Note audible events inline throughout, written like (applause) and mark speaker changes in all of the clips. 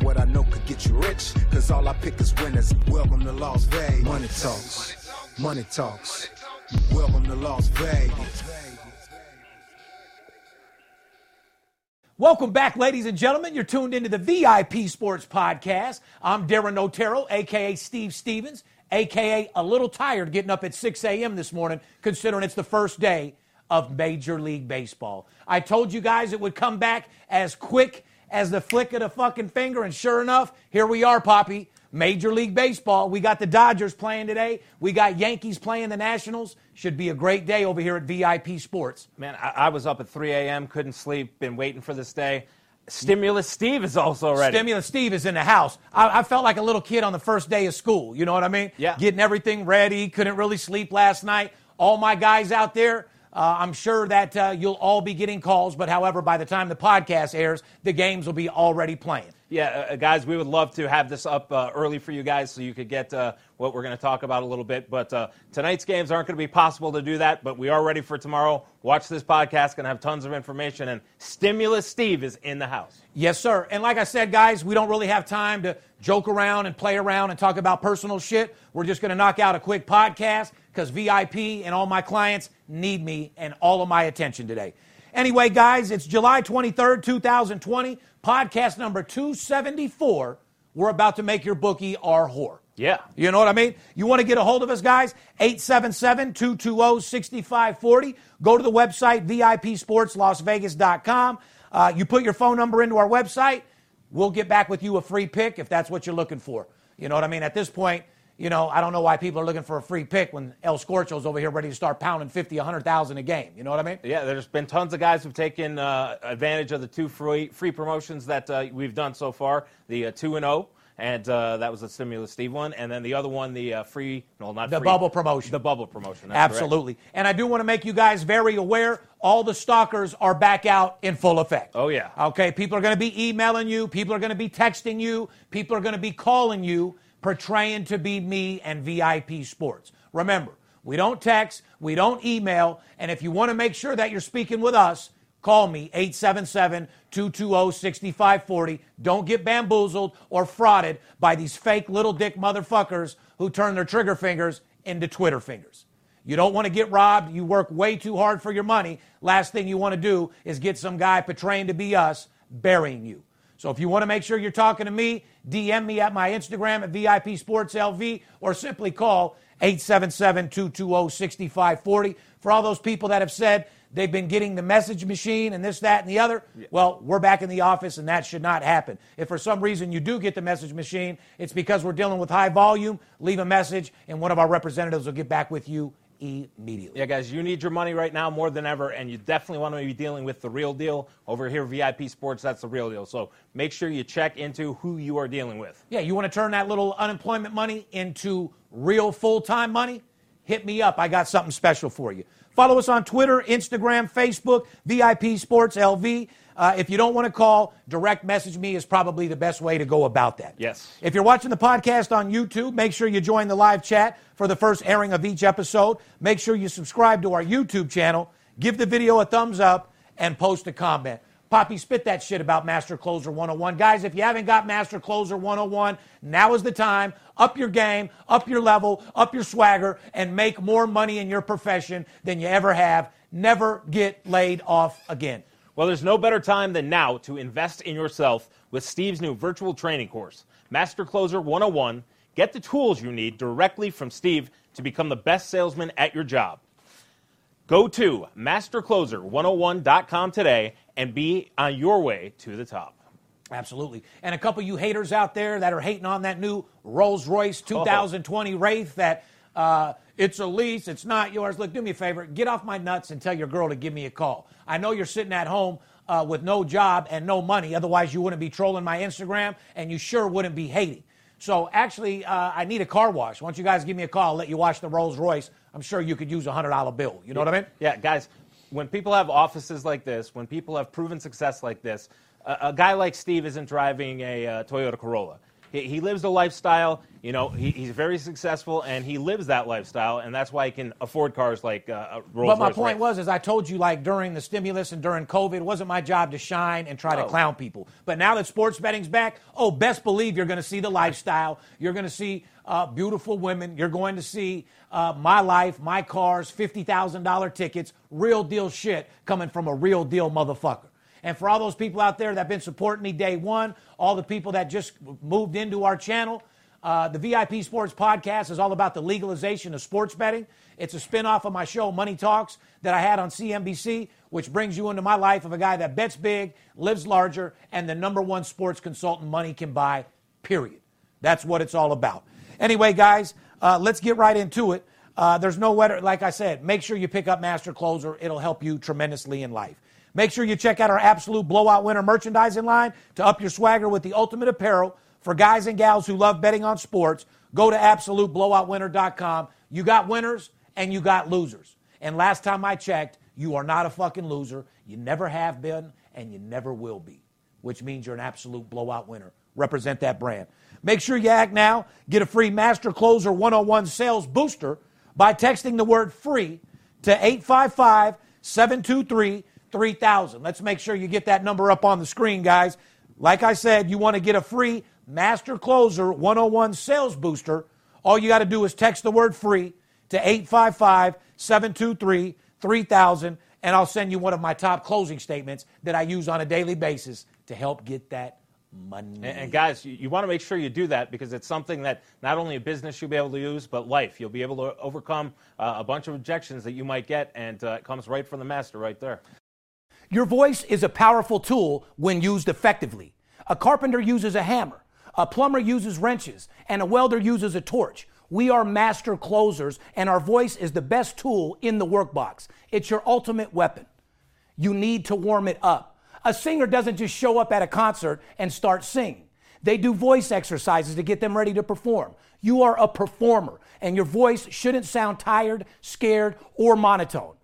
Speaker 1: winner. What I know could get you rich, cause all I pick is winners. Welcome to Las Vegas. Money talks, money talks. Welcome to Las Vegas.
Speaker 2: Welcome back, ladies and gentlemen. You're tuned into the VIP Sports Podcast. I'm Darin Notaro, aka Steve Stevens, aka a little tired getting up at 6 a.m. this morning, considering it's the first day of Major League Baseball. I told you guys it would come back as quick as the flick of the fucking finger, and sure enough, here we are, Poppy. Major League Baseball. We got the Dodgers playing today. We got Yankees playing the Nationals. Should be a great day over here at VIP Sports.
Speaker 3: Man, I, I was up at 3 a.m., couldn't sleep, been waiting for this day. Stimulus Steve is also ready.
Speaker 2: Stimulus Steve is in the house. I, I, felt like a little kid on the first day of school. You know what I mean?
Speaker 3: Yeah.
Speaker 2: Getting everything ready. Couldn't really sleep last night. All my guys out there, uh, I'm sure that uh, you'll all be getting calls, but however, by the time the podcast airs, the games will be already playing.
Speaker 3: Yeah, uh, guys, we would love to have this up uh, early for you guys so you could get uh, what we're going to talk about a little bit. But uh, tonight's games aren't going to be possible to do that, but we are ready for tomorrow. Watch this podcast, going to have tons of information, and Stimulus Steve is in the house.
Speaker 2: Yes, sir. And like I said, guys, we don't really have time to joke around and play around and talk about personal shit. We're just going to knock out a quick podcast because VIP and all my clients need me and all of my attention today. Anyway, guys, it's July 23rd, 2020, podcast number 274. We're about to make your bookie our whore.
Speaker 3: Yeah.
Speaker 2: You know what I mean? You want to get a hold of us, guys? 877 220 6540. Go to the website, VIPSportsLasVegas.com. Uh, you put your phone number into our website. We'll get back with you a free pick if that's what you're looking for. You know what I mean? At this point, you know, I don't know why people are looking for a free pick when El Scorcho's over here ready to start pounding 50, 100,000 a game. You know what I mean?
Speaker 3: Yeah, there's been tons of guys who've taken uh, advantage of the two free, free promotions that uh, we've done so far the uh, 2 and 0 and uh, that was the stimulus Steve one, and then the other one, the uh, free, no, not
Speaker 2: the
Speaker 3: free,
Speaker 2: bubble promotion.
Speaker 3: the bubble promotion. That's
Speaker 2: Absolutely.
Speaker 3: correct.
Speaker 2: And I do want to make you guys very aware all the stalkers are back out in full effect.
Speaker 3: Oh, yeah.
Speaker 2: Okay, people are going to be emailing you, people are going to be texting you, people are going to be calling you, portraying to be me and VIP Sports. Remember, we don't text, we don't email, and if you want to make sure that you're speaking with us, Call me 877 220 6540. Don't get bamboozled or frauded by these fake little dick motherfuckers who turn their trigger fingers into Twitter fingers. You don't want to get robbed. You work way too hard for your money. Last thing you want to do is get some guy portraying to be us burying you. So if you want to make sure you're talking to me, DM me at my Instagram at VIP Sports LV or simply call 877 220 6540. For all those people that have said, They've been getting the message machine and this, that, and the other. Well, we're back in the office, and that should not happen. If for some reason you do get the message machine, it's because we're dealing with high volume. Leave a message, and one of our representatives will get back with you immediately.
Speaker 3: Yeah, guys, you need your money right now more than ever, and you definitely want to be dealing with the real deal. Over here, VIP Sports, that's the real deal. So make sure you check into who you are dealing with.
Speaker 2: Yeah, you want to turn that little unemployment money into real full time money? Hit me up. I got something special for you. Follow us on Twitter, Instagram, Facebook, VIP Sports LV. Uh, if you don't want to call, direct message me is probably the best way to go about that.
Speaker 3: Yes.
Speaker 2: If you're watching the podcast on YouTube, make sure you join the live chat for the first airing of each episode. Make sure you subscribe to our YouTube channel, give the video a thumbs up, and post a comment. Poppy, spit that shit about Master Closer 101. Guys, if you haven't got Master Closer 101, now is the time. Up your game, up your level, up your swagger, and make more money in your profession than you ever have. Never get laid off again.
Speaker 3: Well, there's no better time than now to invest in yourself with Steve's new virtual training course, Master Closer 101. Get the tools you need directly from Steve to become the best salesman at your job. Go to mastercloser101.com today and be on your way to the top.
Speaker 2: Absolutely. And a couple of you haters out there that are hating on that new Rolls Royce 2020 Wraith that uh, it's a lease, it's not yours. Look, do me a favor, get off my nuts and tell your girl to give me a call. I know you're sitting at home uh, with no job and no money, otherwise, you wouldn't be trolling my Instagram and you sure wouldn't be hating. So actually, uh, I need a car wash. Once you guys give me a call, I'll let you wash the Rolls Royce. I'm sure you could use a hundred dollar bill. You know what I mean?
Speaker 3: Yeah, guys. When people have offices like this, when people have proven success like this, a, a guy like Steve isn't driving a uh, Toyota Corolla. He, he lives the lifestyle. You know, he, he's very successful, and he lives that lifestyle, and that's why he can afford cars like uh, Rolls
Speaker 2: But my
Speaker 3: Royce
Speaker 2: point was, as I told you, like during the stimulus and during COVID, it wasn't my job to shine and try to
Speaker 3: Oh.
Speaker 2: clown people. But now that sports betting's back, oh, best believe you're going to see the lifestyle. You're going to see uh, beautiful women. You're going to see uh, my life, my cars, fifty thousand dollar tickets, real deal shit coming from a real deal motherfucker. And for all those people out there that have been supporting me day one, all the people that just moved into our channel, uh, the VIP Sports Podcast is all about the legalization of sports betting. It's a spinoff of my show, Money Talks, that I had on CNBC, which brings you into my life of a guy that bets big, lives larger, and the number one sports consultant money can buy, period. That's what it's all about. Anyway, guys, uh, let's get right into it. Uh, there's no wetter, like I said, make sure you pick up Master Closer. It'll help you tremendously in life. Make sure you check out our absolute blowout winner merchandising line to up your swagger with the ultimate apparel for guys and gals who love betting on sports. Go to absoluteblowoutwinner.com. You got winners and you got losers. And last time I checked, you are not a fucking loser. You never have been and you never will be, which means you're an absolute blowout winner. Represent that brand. Make sure you act now. Get a free Master Closer 101 sales booster by texting the word free to 855 723 3000. Let's make sure you get that number up on the screen, guys. Like I said, you want to get a free Master Closer 101 sales booster. All you got to do is text the word free to 855 723 3000, and I'll send you one of my top closing statements that I use on a daily basis to help get that money.
Speaker 3: And, and guys, you, you want to make sure you do that because it's something that not only a business you'll be able to use, but life. You'll be able to overcome uh, a bunch of objections that you might get, and uh, it comes right from the master right there.
Speaker 2: Your voice is a powerful tool when used effectively. A carpenter uses a hammer, a plumber uses wrenches, and a welder uses a torch. We are master closers, and our voice is the best tool in the workbox. It's your ultimate weapon. You need to warm it up. A singer doesn't just show up at a concert and start singing. They do voice exercises to get them ready to perform. You are a performer, and your voice shouldn't sound tired, scared, or monotone.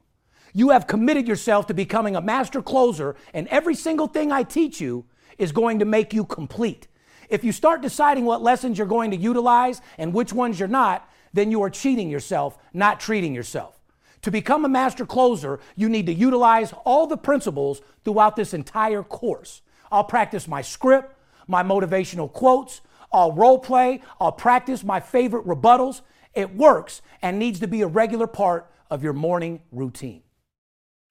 Speaker 2: You have committed yourself to becoming a master closer, and every single thing I teach you is going to make you complete. If you start deciding what lessons you're going to utilize and which ones you're not, then you are cheating yourself, not treating yourself. To become a master closer, you need to utilize all the principles throughout this entire course. I'll practice my script, my motivational quotes, I'll role play, I'll practice my favorite rebuttals. It works and needs to be a regular part of your morning routine.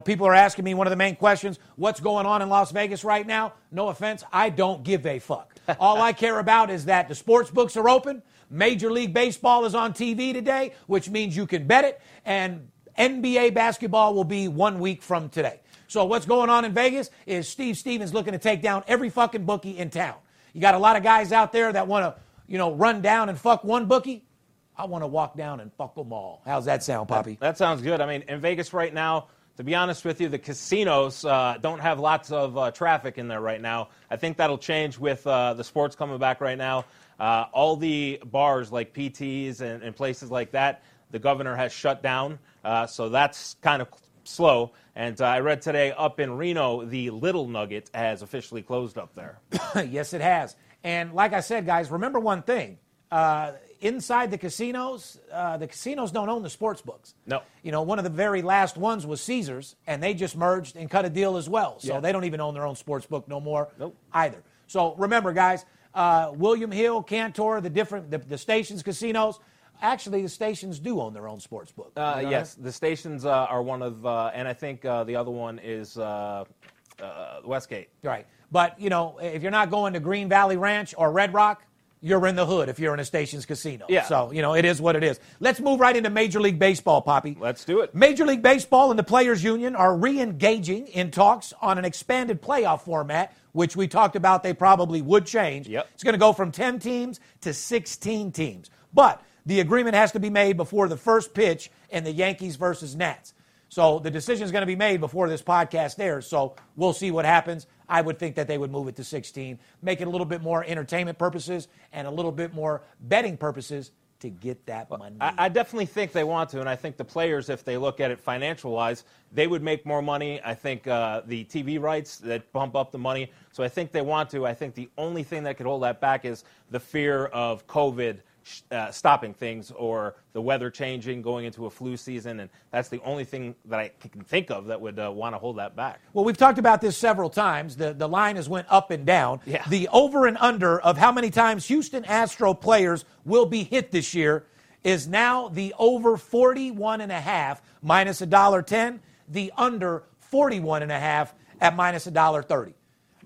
Speaker 2: People are asking me one of the main questions what's going on in Las Vegas right now? No offense, I don't give a fuck. (laughs) All I care about is that the sports books are open, Major League Baseball is on TV today, which means you can bet it, and NBA basketball will be one week from today. So, what's going on in Vegas is Steve Stevens looking to take down every fucking bookie in town. You got a lot of guys out there that want to, you know, run down and fuck one bookie. I want to walk down and fuck them all. How's that sound, Poppy?
Speaker 3: That sounds good. I mean, in Vegas right now, to be honest with you, the casinos uh, don't have lots of uh, traffic in there right now. I think that'll change with uh, the sports coming back right now. Uh, all the bars like PTs and, and places like that, the governor has shut down, uh, so that's kind of slow. And uh, I read today up in Reno, the Little Nugget has officially closed up there. (coughs)
Speaker 2: yes, it has. And like I said, guys, remember one thing. Inside the casinos, uh, the casinos don't own the sports books.
Speaker 3: No.
Speaker 2: You know, one of the very last ones was Caesars, and they just merged and cut a deal as well. So
Speaker 3: Yeah.
Speaker 2: they don't even own their own sports book no more
Speaker 3: Nope.
Speaker 2: either. So remember, guys, uh, William Hill, Cantor, the different the, the stations, casinos. Actually, the stations do own their own sports book.
Speaker 3: Uh,
Speaker 2: You know
Speaker 3: yes, the stations uh, are one of, uh, and I think uh, the other one is uh, uh, Westgate.
Speaker 2: Right. But, you know, if you're not going to Green Valley Ranch or Red Rock, you're in the hood if you're in a Stations casino.
Speaker 3: Yeah.
Speaker 2: So, you know, it is what it is. Let's move right into Major League Baseball, Poppy.
Speaker 3: Let's do it.
Speaker 2: Major League Baseball and the Players Union are re engaging in talks on an expanded playoff format, which we talked about they probably would change.
Speaker 3: Yep.
Speaker 2: It's going to go from 10 teams to 16 teams. But the agreement has to be made before the first pitch in the Yankees versus Nats. So the decision is going to be made before this podcast airs. So we'll see what happens. I would think that they would move it to 16, make it a little bit more entertainment purposes and a little bit more betting purposes to get that money.
Speaker 3: I, I, definitely think they want to, and I think the players, if they look at it financial wise, they would make more money. I think uh, the TV rights that bump up the money, so I think they want to. I think the only thing that could hold that back is the fear of COVID uh, stopping things or the weather changing, going into a flu season, and that's the only thing that I can think of that would uh, want to hold that back.
Speaker 2: Well, we've talked about this several times. The the line has went up and down.
Speaker 3: Yeah.
Speaker 2: The over and under of how many times Houston Astro players will be hit this year is now the over 41 and a half minus a dollar 10, the under 41 and a half at minus a dollar 30.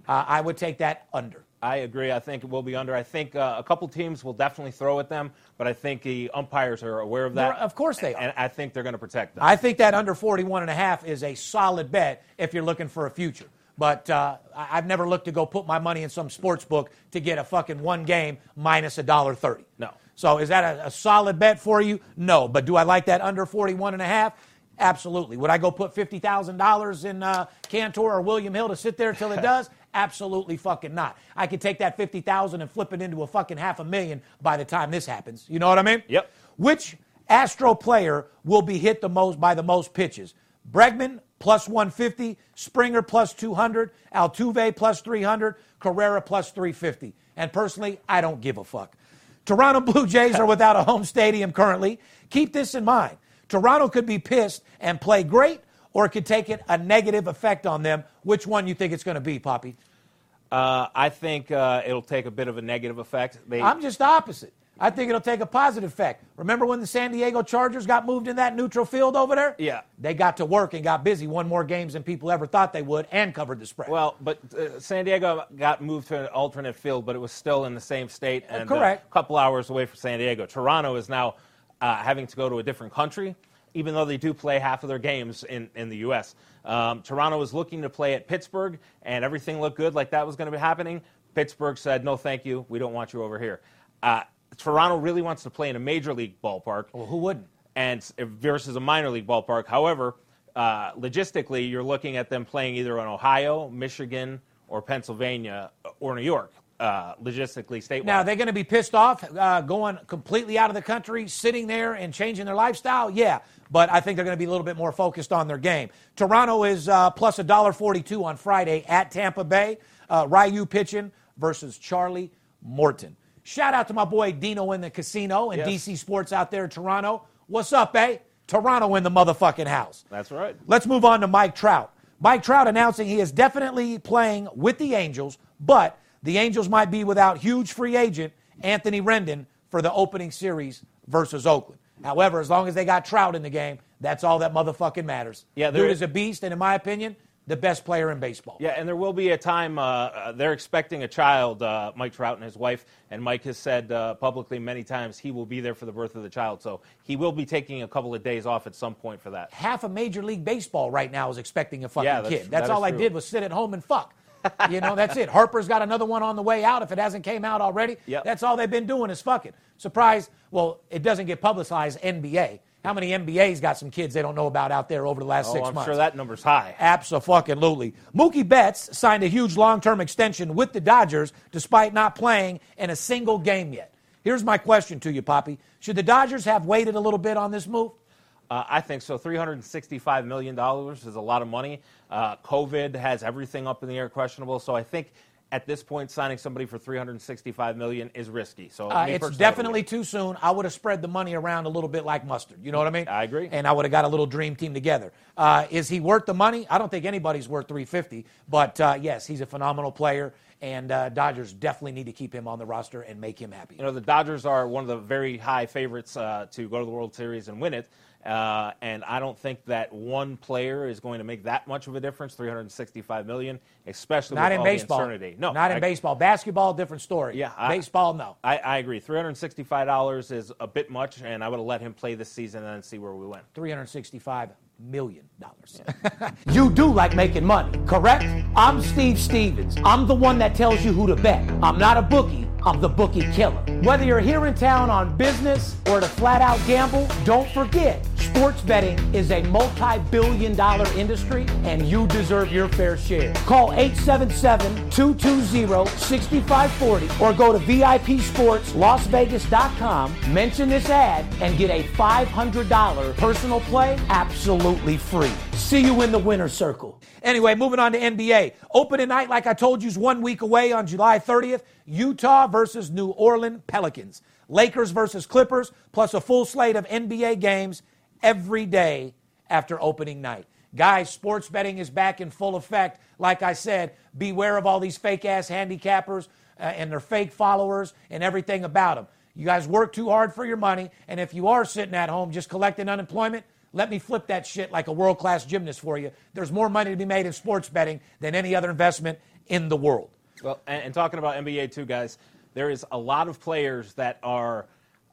Speaker 2: Uh, I would take that under.
Speaker 3: I agree. I think it will be under. I think uh, a couple teams will definitely throw at them, but I think the umpires are aware of that.
Speaker 2: They're, of course they are.
Speaker 3: And I think they're going to protect them.
Speaker 2: I think that under 41 and a half is a solid bet if you're looking for a future. But uh, I've never looked to go put my money in some sports book to get a fucking one game minus a dollar thirty.
Speaker 3: No.
Speaker 2: So is that a, a solid bet for you? No. But do I like that under 41 and a half? Absolutely. Would I go put $50,000 in uh, Cantor or William Hill to sit there until it (laughs) does? Absolutely fucking not. I could take that 50,000 and flip it into a fucking half a million by the time this happens. You know what I mean?
Speaker 3: Yep.
Speaker 2: Which Astro player will be hit the most by the most pitches? Bregman plus 150, Springer plus 200, Altuve plus 300, Correa plus 350. And personally, I don't give a fuck. Toronto Blue Jays are (laughs) without a home stadium currently. Keep this in mind. Toronto could be pissed and play great, or it could take it a negative effect on them. Which one you think it's going to be, Poppy?
Speaker 3: Uh, I think uh, it'll take a bit of a negative effect.
Speaker 2: They, I'm just opposite. I think it'll take a positive effect. Remember when the San Diego Chargers got moved in that neutral field over there?
Speaker 3: Yeah.
Speaker 2: They got to work and got busy, won more games than people ever thought they would, and covered the spread.
Speaker 3: Well, but uh, San Diego got moved to an alternate field, but it was still in the same state and
Speaker 2: uh, correct.
Speaker 3: a couple hours away from San Diego. Toronto is now uh, having to go to a different country even though they do play half of their games in, in the U.S. Um, Toronto was looking to play at Pittsburgh, and everything looked good, like that was going to be happening. Pittsburgh said, no, thank you. We don't want you over here. Uh, Toronto really wants to play in a major league ballpark.
Speaker 2: Well, who wouldn't?
Speaker 3: And versus a minor league ballpark. However, uh, logistically, you're looking at them playing either in Ohio, Michigan, or Pennsylvania, or New York uh, logistically statewide.
Speaker 2: Now, they're going to be pissed off uh, going completely out of the country, sitting there and changing their lifestyle? Yeah, but I think they're going to be a little bit more focused on their game. Toronto is uh, plus $1.42 on Friday at Tampa Bay. Uh, Ryu pitching versus Charlie Morton. Shout out to my boy Dino in the casino and yes. DC Sports out there in Toronto. What's up, eh? Toronto in the motherfucking house.
Speaker 3: That's right.
Speaker 2: Let's move on to Mike Trout. Mike Trout announcing he is definitely playing with the Angels, but the Angels might be without huge free agent Anthony Rendon for the opening series versus Oakland. However, as long as they got Trout in the game, that's all that motherfucking matters.
Speaker 3: Yeah,
Speaker 2: dude is a beast, and in my opinion, the best player in baseball.
Speaker 3: Yeah, and there will be a time uh, uh, they're expecting a child, uh, Mike Trout and his wife, and Mike has said uh, publicly many times he will be there for the birth of the child. So he will be taking a couple of days off at some point for that.
Speaker 2: Half of Major League Baseball right now is expecting a fucking
Speaker 3: yeah,
Speaker 2: kid. That's
Speaker 3: that
Speaker 2: all I did was sit at home and fuck you know, that's it. Harper's got another one on the way out. If it hasn't came out already,
Speaker 3: yep.
Speaker 2: that's all they've been doing is fucking. Surprise. Well, it doesn't get publicized. NBA. How many NBA's got some kids they don't know about out there over the last
Speaker 3: oh,
Speaker 2: six
Speaker 3: I'm
Speaker 2: months?
Speaker 3: sure that number's high.
Speaker 2: Absolutely. Mookie Betts signed a huge long-term extension with the Dodgers despite not playing in a single game yet. Here's my question to you, Poppy. Should the Dodgers have waited a little bit on this move?
Speaker 3: Uh, I think so. $365 million is a lot of money. Uh, COVID has everything up in the air questionable. So I think at this point, signing somebody for 365 million is risky. So
Speaker 2: uh, it's definitely too soon. I would have spread the money around a little bit like mustard. You know what I mean?
Speaker 3: I agree.
Speaker 2: And I would have got a little dream team together. Uh, is he worth the money? I don't think anybody's worth 350. But uh, yes, he's a phenomenal player, and uh, Dodgers definitely need to keep him on the roster and make him happy.
Speaker 3: You know, the Dodgers are one of the very high favorites uh, to go to the World Series and win it. Uh, and I don't think that one player is going to make that much of a difference. 365 million, especially
Speaker 2: not
Speaker 3: in
Speaker 2: baseball.
Speaker 3: No,
Speaker 2: not in I, baseball. Basketball, different story.
Speaker 3: Yeah,
Speaker 2: I, baseball, no.
Speaker 3: I, I agree. 365 dollars is a bit much, and I would have let him play this season and then see where we went.
Speaker 2: 365 million dollars. (laughs) you do like making money, correct? I'm Steve Stevens. I'm the one that tells you who to bet. I'm not a bookie. I'm the bookie killer. Whether you're here in town on business or to flat out gamble, don't forget Sports betting is a multi billion dollar industry, and you deserve your fair share. Call 877 220 6540 or go to VIPSportsLasVegas.com, mention this ad, and get a $500 personal play absolutely free. See you in the winner's circle. Anyway, moving on to NBA. Opening night, like I told you, is one week away on July 30th. Utah versus New Orleans Pelicans. Lakers versus Clippers, plus a full slate of NBA games every day after opening night. Guys, sports betting is back in full effect. Like I said, beware of all these fake ass handicappers uh, and their fake followers and everything about them. You guys work too hard for your money, and if you are sitting at home just collecting unemployment, let me flip that shit like a world class gymnast for you. There's more money to be made in sports betting than any other investment in the world.
Speaker 3: Well, and, and talking about NBA too, guys, there is a lot of players that are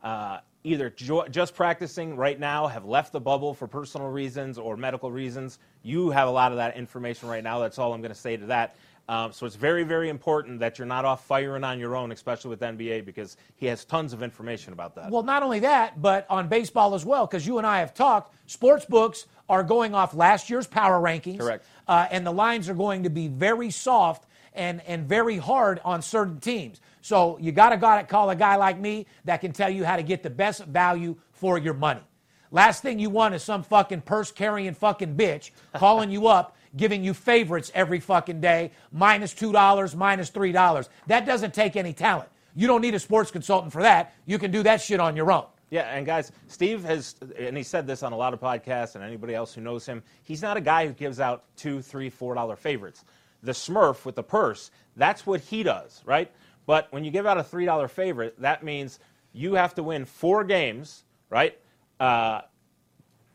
Speaker 3: uh, either jo- just practicing right now, have left the bubble for personal reasons or medical reasons. You have a lot of that information right now. That's all I'm going to say to that. Um, so it's very, very important that you're not off firing on your own, especially with NBA, because he has tons of information about that.
Speaker 2: Well, not only that, but on baseball as well, because you and I have talked. Sports books are going off last year's power rankings,
Speaker 3: Correct.
Speaker 2: Uh, and the lines are going to be very soft and and very hard on certain teams. So you got to got to call a guy like me that can tell you how to get the best value for your money. Last thing you want is some fucking purse carrying fucking bitch (laughs) calling you up, giving you favorites every fucking day, minus $2, minus $3. That doesn't take any talent. You don't need a sports consultant for that. You can do that shit on your own.
Speaker 3: Yeah, and guys, Steve has, and he said this on a lot of podcasts, and anybody else who knows him, he's not a guy who gives out two, three, four dollar favorites. The Smurf with the purse, that's what he does, right? But when you give out a three dollar favorite, that means you have to win four games, right? Uh,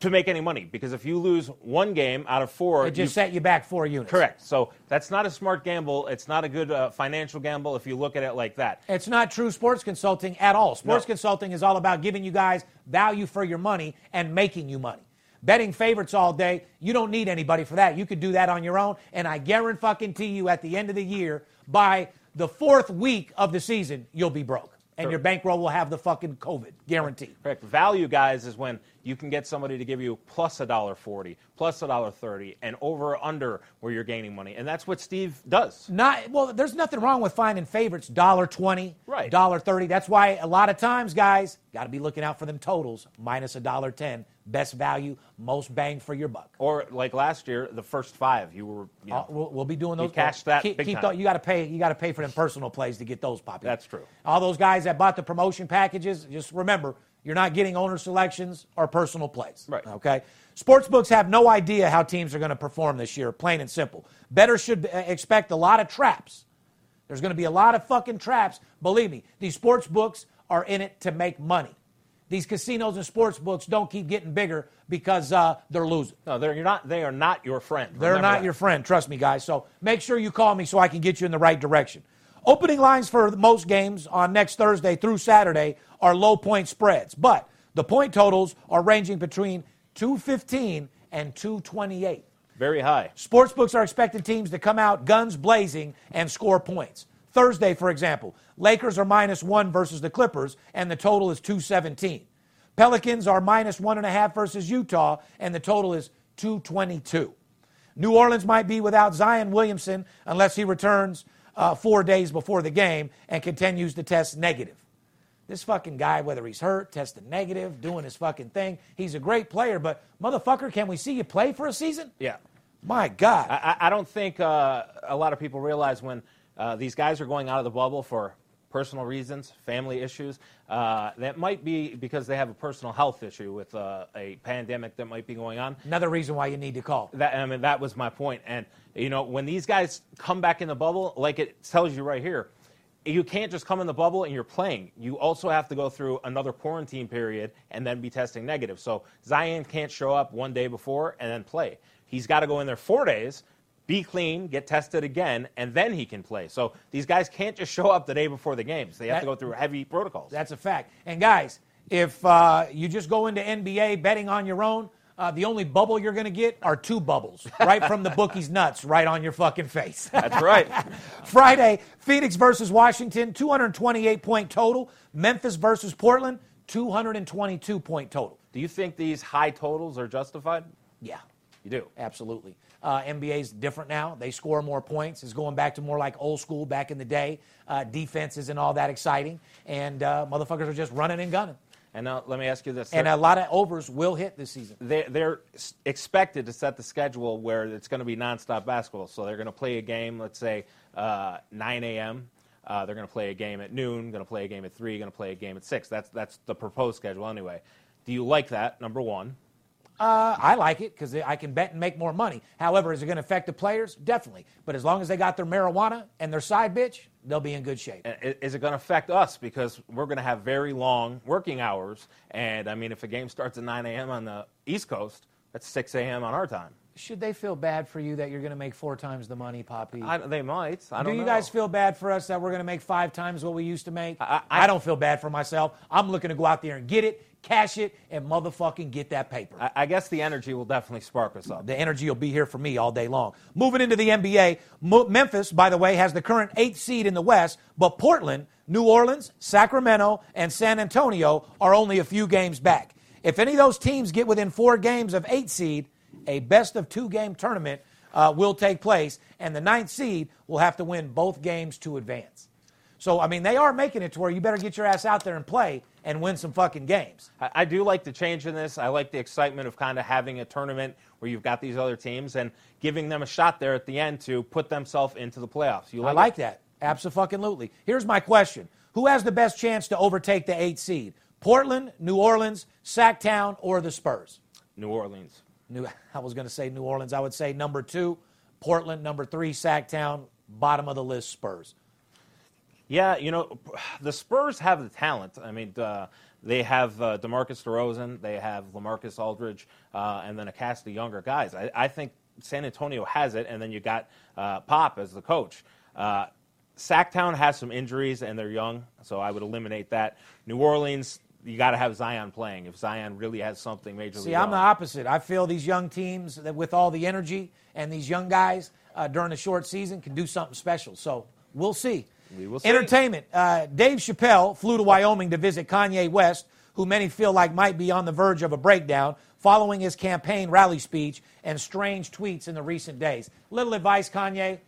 Speaker 3: to make any money because if you lose one game out of four,
Speaker 2: It just
Speaker 3: you-
Speaker 2: set you back four units.
Speaker 3: correct. So that's not a smart gamble. It's not a good uh, financial gamble if you look at it like that.
Speaker 2: It's not true sports consulting at all. Sports
Speaker 3: No.
Speaker 2: consulting is all about giving you guys value for your money and making you money. Betting favorites all day, you don't need anybody for that. You could do that on your own. And I guarantee you at the end of the year, by the fourth week of the season, you'll be broke. And your bankroll will have the fucking COVID guaranteed.
Speaker 3: Correct. Value, guys, is when you can get somebody to give you plus a dollar forty, plus a dollar thirty, and over or under where you're gaining money, and that's what Steve does.
Speaker 2: Not well. There's nothing wrong with finding favorites. Dollar twenty,
Speaker 3: Right.
Speaker 2: Dollar thirty. That's why a lot of times, guys, got to be looking out for them totals. Minus a dollar ten, best value, most bang for your buck.
Speaker 3: Or like last year, the first five, you were. You know,
Speaker 2: Uh, we'll, we'll be doing those.
Speaker 3: Cash that
Speaker 2: Keep,
Speaker 3: big
Speaker 2: keep you got to pay. You got to pay for them personal plays to get those popular.
Speaker 3: That's true.
Speaker 2: All those guys that bought the promotion packages, just remember, you're not getting owner selections or personal plays.
Speaker 3: Right.
Speaker 2: Okay. Sports books have no idea how teams are going to perform this year. Plain and simple. Better should uh, expect a lot of traps. There's going to be a lot of fucking traps. Believe me, these sports books are in it to make money. These casinos and sports books don't keep getting bigger because uh, they're losing.
Speaker 3: no, they're you're not. They are not your friend.
Speaker 2: They're
Speaker 3: Remember
Speaker 2: not
Speaker 3: that.
Speaker 2: your friend, trust me, guys. So make sure you call me so I can get you in the right direction. Opening lines for most games on next Thursday through Saturday are low point spreads, but the point totals are ranging between 215 and 228.
Speaker 3: very high.
Speaker 2: Sportsbooks are expecting teams to come out guns blazing and score points. Thursday, for example, Lakers are minus one versus the Clippers, and the total is 217. Pelicans are minus one and a half versus Utah, and the total is 222. New Orleans might be without Zion Williamson unless he returns uh, four days before the game and continues to test negative. This fucking guy, whether he's hurt, tested negative, doing his fucking thing, he's a great player, but motherfucker, can we see you play for a season?
Speaker 3: Yeah.
Speaker 2: My God.
Speaker 3: I, I I don't think uh, a lot of people realize when uh, these guys are going out of the bubble for personal reasons, family issues. Uh, that might be because they have a personal health issue with uh, a pandemic that might be going on.
Speaker 2: Another reason why you need to call.
Speaker 3: That I mean, that was my point. And you know, when these guys come back in the bubble, like it tells you right here, you can't just come in the bubble and you're playing. You also have to go through another quarantine period and then be testing negative. So Zion can't show up one day before and then play. He's got to go in there four days, be clean, get tested again, and then he can play. So these guys can't just show up the day before the games. They have to go through heavy protocols.
Speaker 2: That's a fact. And guys, if uh, you just go into NBA betting on your own, uh, the only bubble you're going to get are two bubbles right from the (laughs) bookie's nuts right on your fucking face.
Speaker 3: That's right. (laughs)
Speaker 2: Friday, Phoenix versus Washington, 228 point total. Memphis versus Portland, 222 point total.
Speaker 3: Do you think these high totals are justified?
Speaker 2: Yeah.
Speaker 3: You do.
Speaker 2: Absolutely. Uh, NBA's different now. They score more points. It's going back to more like old school back in the day. Uh, defense isn't all that exciting, and uh, motherfuckers are just running and gunning.
Speaker 3: And now let me ask you this:
Speaker 2: And a lot of overs will hit this season.
Speaker 3: they, they're expected to set the schedule where it's going to be nonstop basketball. So they're going to play a game, let's say uh, 9 a.m. Uh, they're going to play a game at noon. Going to play a game at three. Going to play a game at six. That's that's the proposed schedule anyway. Do you like that? Number one.
Speaker 2: Uh, I like it because I can bet and make more money. However, is it going to affect the players? Definitely. But as long as they got their marijuana and their side bitch, they'll be in good shape.
Speaker 3: Is it going to affect us because we're going to have very long working hours? And I mean, if a game starts at 9 a.m. on the East Coast, that's 6 a.m. on our time.
Speaker 2: Should they feel bad for you that you're going to make four times the money, Poppy?
Speaker 3: I, they might. I
Speaker 2: Do you
Speaker 3: know.
Speaker 2: guys feel bad for us that we're going to make five times what we used to make?
Speaker 3: I- I-
Speaker 2: don't feel bad for myself. I'm looking to go out there and get it, cash it, and motherfucking get that paper.
Speaker 3: I, I guess the energy will definitely spark us up.
Speaker 2: the energy will be here for me all day long. Moving into the NBA, Mo- Memphis, by the way, has the current eighth seed in the West, but Portland, New Orleans, Sacramento, and San Antonio are only a few games back. If any of those teams get within four games of eight seed, a best of two game tournament uh, will take place, and the ninth seed will have to win both games to advance. So, I mean, they are making it to where you better get your ass out there and play and win some fucking games.
Speaker 3: I, I do like the change in this. I like the excitement of kind of having a tournament where you've got these other teams and giving them a shot there at the end to put themselves into the playoffs. You
Speaker 2: I
Speaker 3: like,
Speaker 2: like
Speaker 3: it?
Speaker 2: that. Absolutely. Here's my question Who has the best chance to overtake the eight seed? Portland, New Orleans, Sacktown, or the Spurs?
Speaker 3: New Orleans.
Speaker 2: New, I was going to say New Orleans. I would say number two, Portland, number three, Sacktown, bottom of the list, Spurs.
Speaker 3: Yeah, you know, the Spurs have the talent. I mean, uh, they have uh, Demarcus DeRozan, they have Lamarcus Aldridge, uh, and then a cast of younger guys. I, I think San Antonio has it, and then you got uh, Pop as the coach. Uh, Sacktown has some injuries, and they're young, so I would eliminate that. New Orleans, you got to have Zion playing. If Zion really has something major.
Speaker 2: See, I'm the opposite. I feel these young teams that with all the energy and these young guys uh, during the short season can do something special. So we'll see.
Speaker 3: We will see.
Speaker 2: Entertainment. Uh, Dave Chappelle flew to Wyoming to visit Kanye West, who many feel like might be on the verge of a breakdown following his campaign rally speech and strange tweets in the recent days. Little advice, Kanye.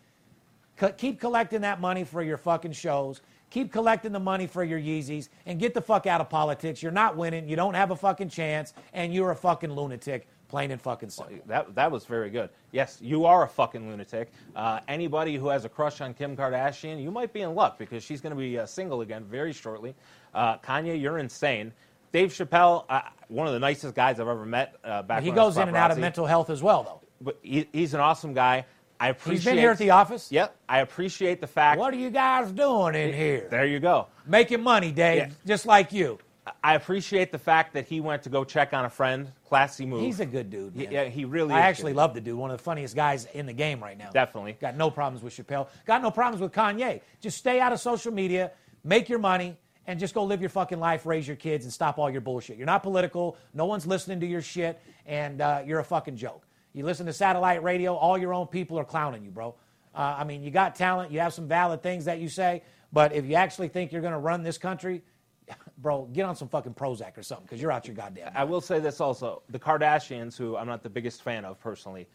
Speaker 2: Co- keep collecting that money for your fucking shows. Keep collecting the money for your Yeezys and get the fuck out of politics. You're not winning. You don't have a fucking chance, and you're a fucking lunatic, plain and fucking simple.
Speaker 3: That, that was very good. Yes, you are a fucking lunatic. Uh, anybody who has a crush on Kim Kardashian, you might be in luck because she's going to be uh, single again very shortly. Uh, Kanye, you're insane. Dave Chappelle, uh, one of the nicest guys I've ever met. Uh, back
Speaker 2: He
Speaker 3: when I was
Speaker 2: goes in and out of mental health as well, though.
Speaker 3: But he, he's an awesome guy. I appreciate.
Speaker 2: He's been here at the office.
Speaker 3: Yep, I appreciate the fact.
Speaker 2: What are you guys doing in here?
Speaker 3: There you go.
Speaker 2: Making money, Dave,
Speaker 3: Yeah.
Speaker 2: just like you.
Speaker 3: I appreciate the fact that he went to go check on a friend. Classy move.
Speaker 2: He's a good dude. Man.
Speaker 3: yeah, he really.
Speaker 2: I actually
Speaker 3: good.
Speaker 2: love the dude. One of the funniest guys in the game right now.
Speaker 3: Definitely.
Speaker 2: Got no problems with Chappelle. Got no problems with Kanye. Just stay out of social media, make your money, and just go live your fucking life, raise your kids, and stop all your bullshit. You're not political. No one's listening to your shit, and uh, you're a fucking joke. You listen to satellite radio, all your own people are clowning you, bro. Uh, I mean, you got talent, you have some valid things that you say, but if you actually think you're going to run this country, (laughs) bro, get on some fucking Prozac or something because you're out your goddamn.
Speaker 3: I will say this also: the Kardashians, who I'm not the biggest fan of personally,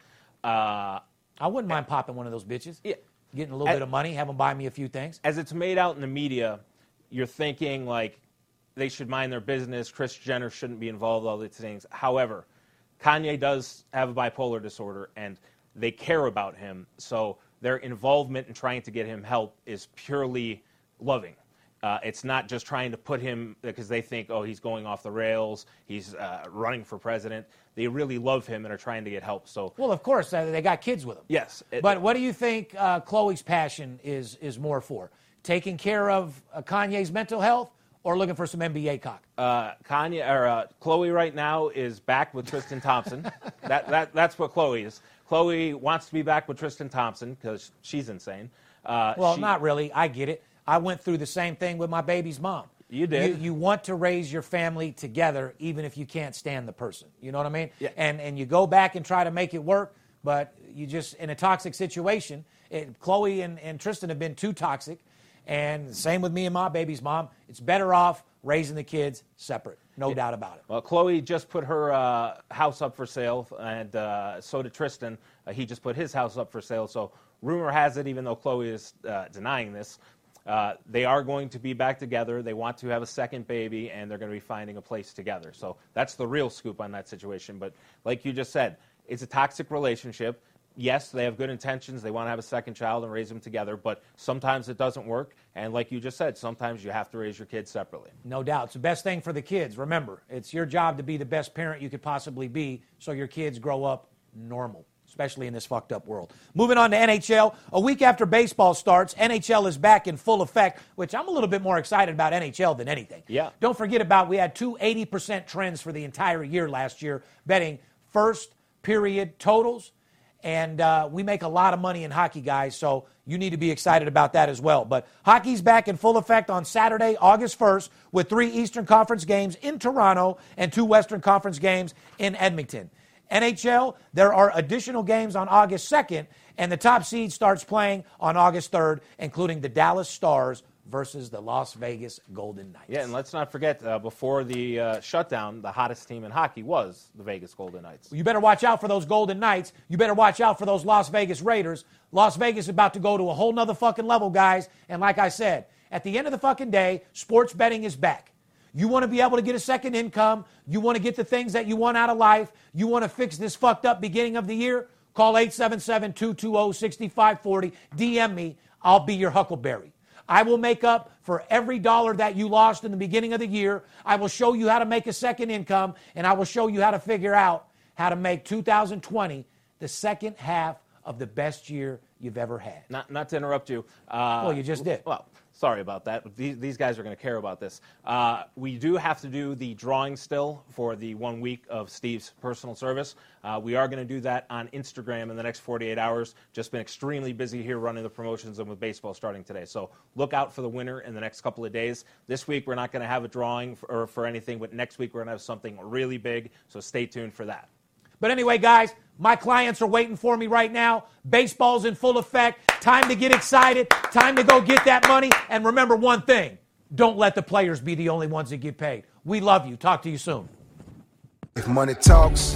Speaker 3: uh,
Speaker 2: I wouldn't mind popping one of those bitches.
Speaker 3: Yeah.
Speaker 2: Getting a little bit of money, have them buy me a few things.
Speaker 3: as it's made out in the media, you're thinking like they should mind their business. Kris Jenner shouldn't be involved all these things. However, Kanye does have a bipolar disorder, and they care about him. So their involvement in trying to get him help is purely loving. Uh, it's not just trying to put him because they think, oh, he's going off the rails, he's uh, running for president. They really love him and are trying to get help. So
Speaker 2: Well, of course, uh, they got kids with them.
Speaker 3: yes, it-
Speaker 2: But what do you think uh, Khloe's passion is is more for? Taking care of uh, Kanye's mental health or looking for some NBA cock?
Speaker 3: uh, Kanye or uh, Khloe right now is back with Tristan Thompson. that, that that's what Khloe is. Khloe wants to be back with Tristan Thompson because she's insane. Uh,
Speaker 2: well,
Speaker 3: she-
Speaker 2: not really. I get it. I went through the same thing with my baby's mom.
Speaker 3: You did.
Speaker 2: You, you want to raise your family together, even if you can't stand the person. You know what I mean?
Speaker 3: Yeah.
Speaker 2: And and you go back and try to make it work, but you just in a toxic situation. It, Khloe and, and Tristan have been too toxic, and same with me and my baby's mom. It's better off raising the kids separate. No doubt about it.
Speaker 3: Well, Khloe just put her uh, house up for sale, and uh, so did Tristan. Uh, he just put his house up for sale. So rumor has it, even though Khloe is uh, denying this, uh, they are going to be back together. They want to have a second baby, and they're going to be finding a place together. So that's the real scoop on that situation. But like you just said, it's a toxic relationship. Yes, they have good intentions. They want to have a second child and raise them together, but sometimes it doesn't work. And like you just said, sometimes you have to raise your kids separately.
Speaker 2: No doubt. It's the best thing for the kids. Remember, it's your job to be the best parent you could possibly be so your kids grow up normal especially in this fucked up world. Moving on to NHL, a week after baseball starts, NHL is back in full effect, which I'm a little bit more excited about NHL than anything.
Speaker 3: Yeah.
Speaker 2: Don't forget about we had two 80% trends for the entire year last year, betting first period totals. And uh, we make a lot of money in hockey, guys, so you need to be excited about that as well. But hockey's back in full effect on Saturday, August 1st, with three Eastern Conference games in Toronto and two Western Conference games in Edmonton. NHL, there are additional games on August 2nd, and the top seed starts playing on August 3rd, including the Dallas Stars versus the Las Vegas Golden Knights.
Speaker 3: Yeah, and let's not forget, uh, before the uh, shutdown, the hottest team in hockey was the Vegas Golden Knights.
Speaker 2: You better watch out for those Golden Knights. You better watch out for those Las Vegas Raiders. Las Vegas is about to go to a whole nother fucking level, guys. And like I said, at the end of the fucking day, sports betting is back. You want to be able to get a second income. You want to get the things that you want out of life. You want to fix this fucked up beginning of the year. Call 877 220 6540. DM me. I'll be your huckleberry. I will make up for every dollar that you lost in the beginning of the year. I will show you how to make a second income, and I will show you how to figure out how to make 2020 the second half of the best year you've ever had.
Speaker 3: Not, not to interrupt you. Uh,
Speaker 2: well, you just did.
Speaker 3: Well, Sorry about that. These, these guys are going to care about this. Uh, we do have to do the drawing still for the one week of Steve's personal service. Uh, we are going to do that on Instagram in the next 48 hours. Just been extremely busy here running the promotions and with baseball starting today. So look out for the winner in the next couple of days. This week we're not going to have a drawing for, or for anything, but next week we're going to have something really big. So stay tuned for that.
Speaker 2: But anyway, guys, my clients are waiting for me right now. Baseball's in full effect. Time to get excited. Time to go get that money. And remember one thing don't let the players be the only ones that get paid. We love you. Talk to you soon.
Speaker 1: If money talks,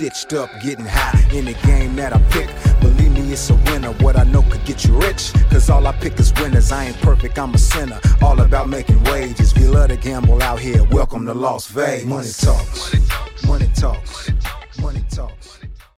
Speaker 1: stitched up, getting high. In the game that I pick, believe me, it's a winner. What I know could get you rich, cause all I pick is winners. I ain't perfect, I'm a sinner. All about making wages. We love to gamble out here. Welcome to Las Vegas. Money talks. Money talks. Money talks.